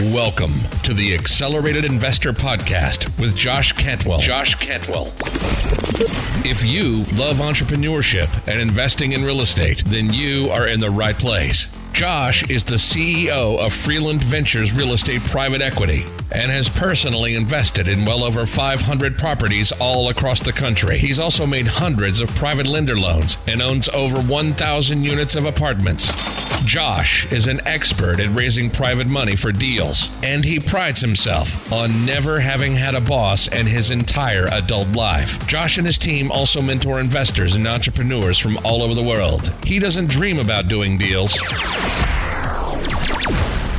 Welcome to the Accelerated Investor Podcast with Josh Cantwell. Josh Cantwell. If you love entrepreneurship and investing in real estate, then you are in the right place. Josh is the CEO of Freeland Ventures Real Estate Private Equity and has personally invested in well over 500 properties all across the country. He's also made hundreds of private lender loans and owns over 1,000 units of apartments. Josh is an expert at raising private money for deals, and he prides himself on never having had a boss in his entire adult life. Josh and his team also mentor investors and entrepreneurs from all over the world. He doesn't dream about doing deals.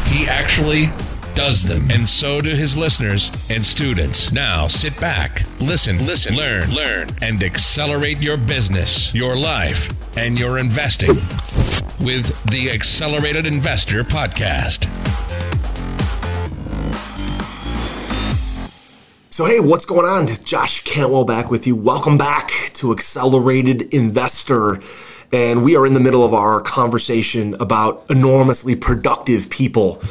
He actually does them, and so do his listeners and students. Now sit back, listen, Listen, learn, learn. and accelerate your business, your life, and your investing with the Accelerated Investor Podcast. So, hey, what's going on? Josh Cantwell back with you. Welcome back to Accelerated Investor. And we are in the middle of our conversation about enormously productive people.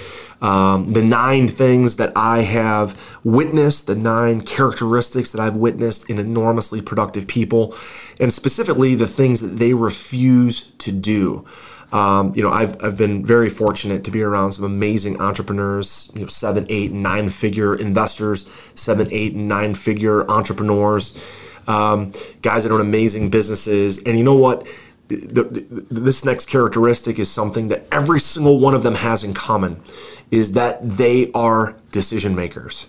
Um, the nine things that I have witnessed, the nine characteristics that I've witnessed in enormously productive people, and specifically the things that they refuse to do. Um, you know, I've, I've been very fortunate to be around some amazing entrepreneurs, you know, seven, eight, nine figure investors, seven, eight, nine figure entrepreneurs, um, guys that own amazing businesses. And you know what? The, the, this next characteristic is something that every single one of them has in common is that they are decision makers.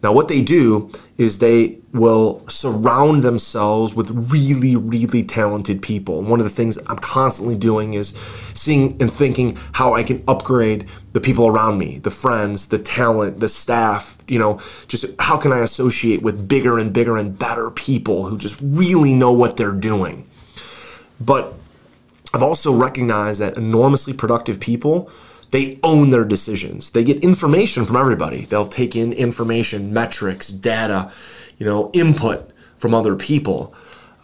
Now, what they do is they will surround themselves with really, really talented people. One of the things I'm constantly doing is seeing and thinking how I can upgrade the people around me, the friends, the talent, the staff, you know, just how can I associate with bigger and bigger and better people who just really know what they're doing. But I've also recognized that enormously productive people they own their decisions. They get information from everybody. They'll take in information, metrics, data, you know, input from other people.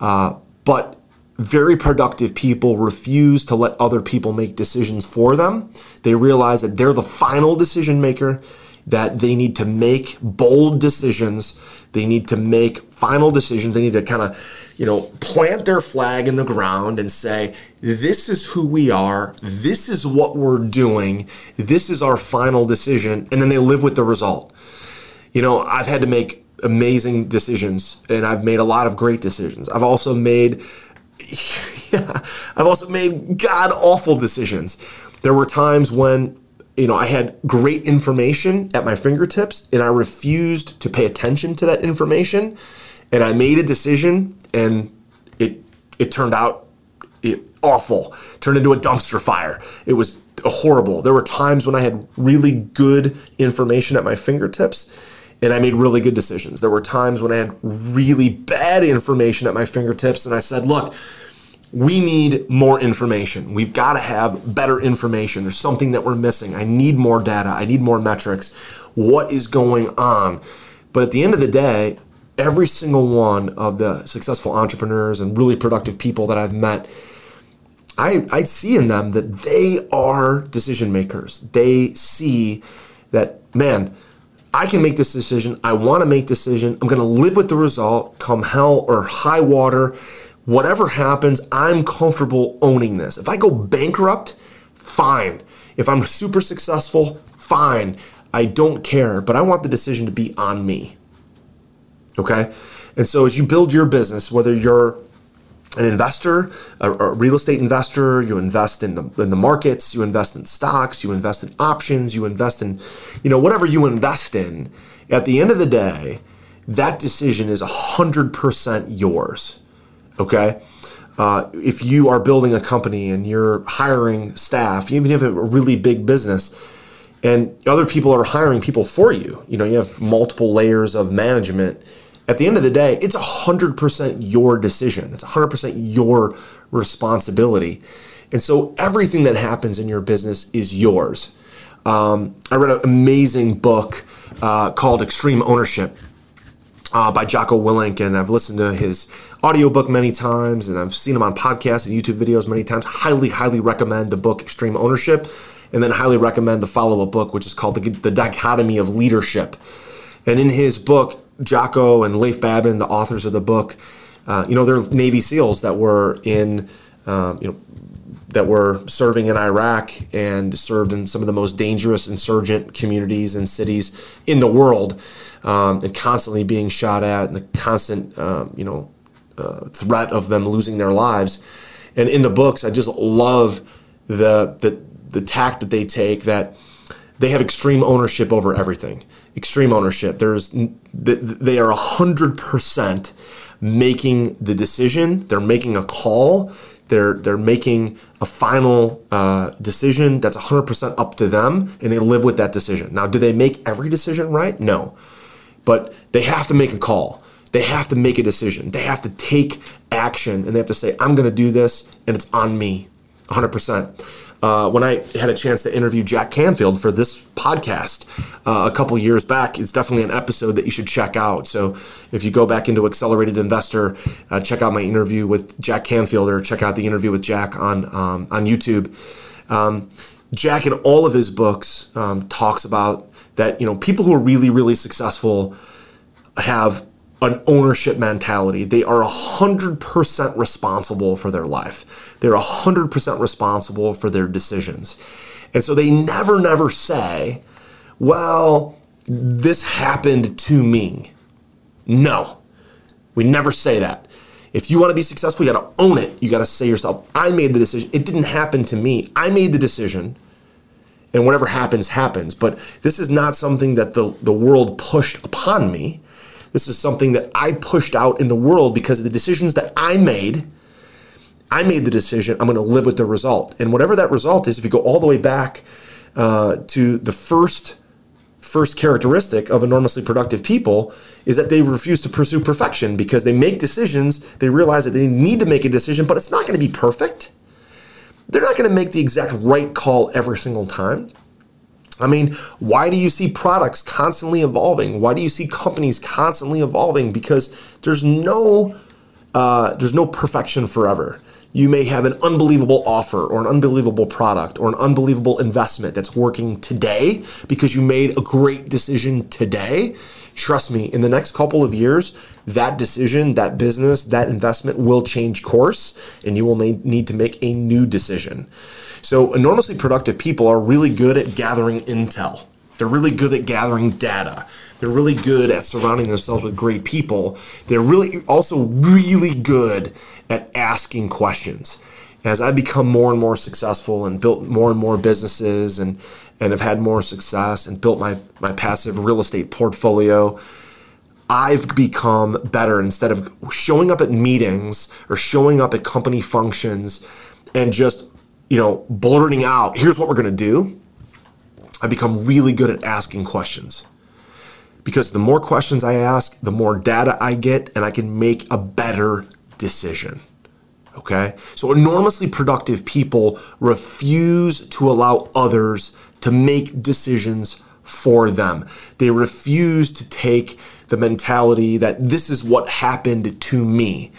Uh, but very productive people refuse to let other people make decisions for them. They realize that they're the final decision maker, that they need to make bold decisions. They need to make final decisions. They need to kind of you know, plant their flag in the ground and say, this is who we are, this is what we're doing, this is our final decision, and then they live with the result. You know, I've had to make amazing decisions and I've made a lot of great decisions. I've also made yeah, I've also made god awful decisions. There were times when you know, I had great information at my fingertips and I refused to pay attention to that information and I made a decision, and it it turned out it, awful. Turned into a dumpster fire. It was horrible. There were times when I had really good information at my fingertips, and I made really good decisions. There were times when I had really bad information at my fingertips, and I said, "Look." we need more information. We've got to have better information. There's something that we're missing. I need more data. I need more metrics. What is going on? But at the end of the day, every single one of the successful entrepreneurs and really productive people that I've met, I, I see in them that they are decision makers. They see that, man, I can make this decision. I want to make decision. I'm going to live with the result, come hell or high water. Whatever happens, I'm comfortable owning this. If I go bankrupt, fine. If I'm super successful, fine. I don't care, but I want the decision to be on me. Okay. And so as you build your business, whether you're an investor, a, a, real estate investor, you invest in the in the markets, you invest in stocks, you invest in options, you invest in, you know, whatever you invest in. At the end of the day, that decision is hundred percent yours. Okay. Uh, if you are building a company and you're hiring staff, you even if a really big business, and other people are hiring people for you, you know, you have multiple layers of management at the end of the day, it's 100% your decision. It's 100% your responsibility. And so everything that happens in your business is yours. Um, I read an amazing book uh, called Extreme Ownership uh, by Jocko Willink, and I've listened to his audiobook many times, and I've seen him on podcasts and YouTube videos many times. Highly, highly recommend the book Extreme Ownership. And then highly recommend the follow up book, which is called the, the Dichotomy of Leadership. And in his book, Jocko and Leif Babin, the authors of the book, uh, you know, they're Navy SEALs that were in, um, you know, that were serving in Iraq and served in some of the most dangerous insurgent communities and cities in the world, um, and constantly being shot at, and the constant, um, you know, uh, threat of them losing their lives. And in the books, I just love the the the tact that they take that they have extreme ownership over everything. Extreme ownership. There's they are hundred percent making the decision. They're making a call. They're they're making a final uh, decision that's 100% up to them, and they live with that decision. Now, do they make every decision right? No, but they have to make a call. They have to make a decision. They have to take action, and they have to say, "I'm going to do this, and it's on me, 100%." Uh, when I had a chance to interview Jack Canfield for this podcast uh, a couple years back. It's definitely an episode that you should check out. So if you go back into Accelerated Investor, uh, check out my interview with Jack Canfield or check out the interview with Jack on um, on YouTube. Um, Jack, in all of his books, um, talks about that you know people who are really really successful have an ownership mentality. They are 100% responsible for their life. They're 100% responsible for their decisions. And so they never, never say, well, this happened to me. No, we never say that. If you want to be successful, you got to own it. You got to say yourself, I made the decision. It didn't happen to me. I made the decision. And whatever happens, happens. But this is not something that the, the world pushed upon me. This is something that I pushed out in the world because of the decisions that I made. I made the decision. I'm going to live with the result, and whatever that result is, if you go all the way back uh, to the first first characteristic of enormously productive people is that they refuse to pursue perfection because they make decisions. They realize that they need to make a decision, but it's not going to be perfect. They're not going to make the exact right call every single time. I mean, why do you see products constantly evolving? Why do you see companies constantly evolving? Because there's no uh, there's no perfection forever. You may have an unbelievable offer or an unbelievable product or an unbelievable investment that's working today because you made a great decision today. Trust me, in the next couple of years, that decision, that business, that investment will change course and you will need to make a new decision. So, enormously productive people are really good at gathering intel. They're really good at gathering data. They're really good at surrounding themselves with great people. They're really also really good at asking questions. As I become more and more successful and built more and more businesses and and have had more success and built my my passive real estate portfolio, I've become better instead of showing up at meetings or showing up at company functions and just you know, blurting out, here's what we're going to do, I become really good at asking questions. Because the more questions I ask, the more data I get, and I can make a better decision. Okay? So, enormously productive people refuse to allow others to make decisions for them. They refuse to take the mentality that this is what happened to me.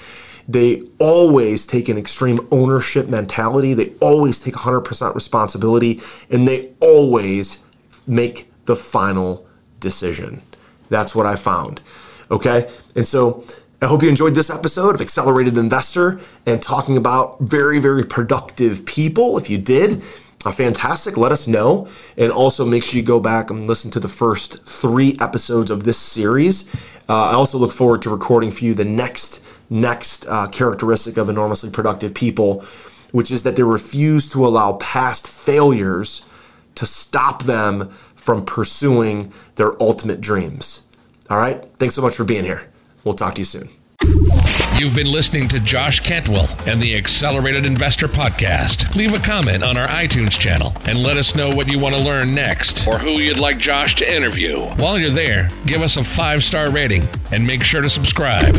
They always take an extreme ownership mentality. They always take 100% responsibility and they always make the final decision. That's what I found. Okay. And so I hope you enjoyed this episode of Accelerated Investor and talking about very, very productive people. If you did, uh, fantastic. Let us know. And also make sure you go back and listen to the first three episodes of this series. Uh, I also look forward to recording for you the next next uh, characteristic of enormously productive people, which is that they refuse to allow past failures to stop them from pursuing their ultimate dreams. All right. Thanks so much for being here. We'll talk to you soon. You've been listening to Josh Cantwell and the Accelerated Investor Podcast. Leave a comment on our iTunes channel and let us know what you want to learn next or who you'd like Josh to interview. While you're there, give us a five star rating and make sure to subscribe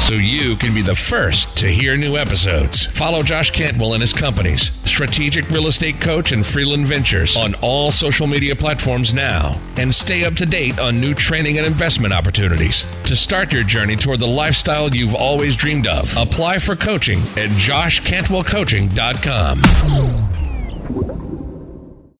so you can be the first to hear new episodes. Follow Josh Cantwell and his companies, Strategic Real Estate Coach and Freeland Ventures, on all social media platforms now and stay up to date on new training and investment opportunities to start your journey toward the lifestyle you've always dreamed of. Apply for coaching at joshcantwellcoaching.com.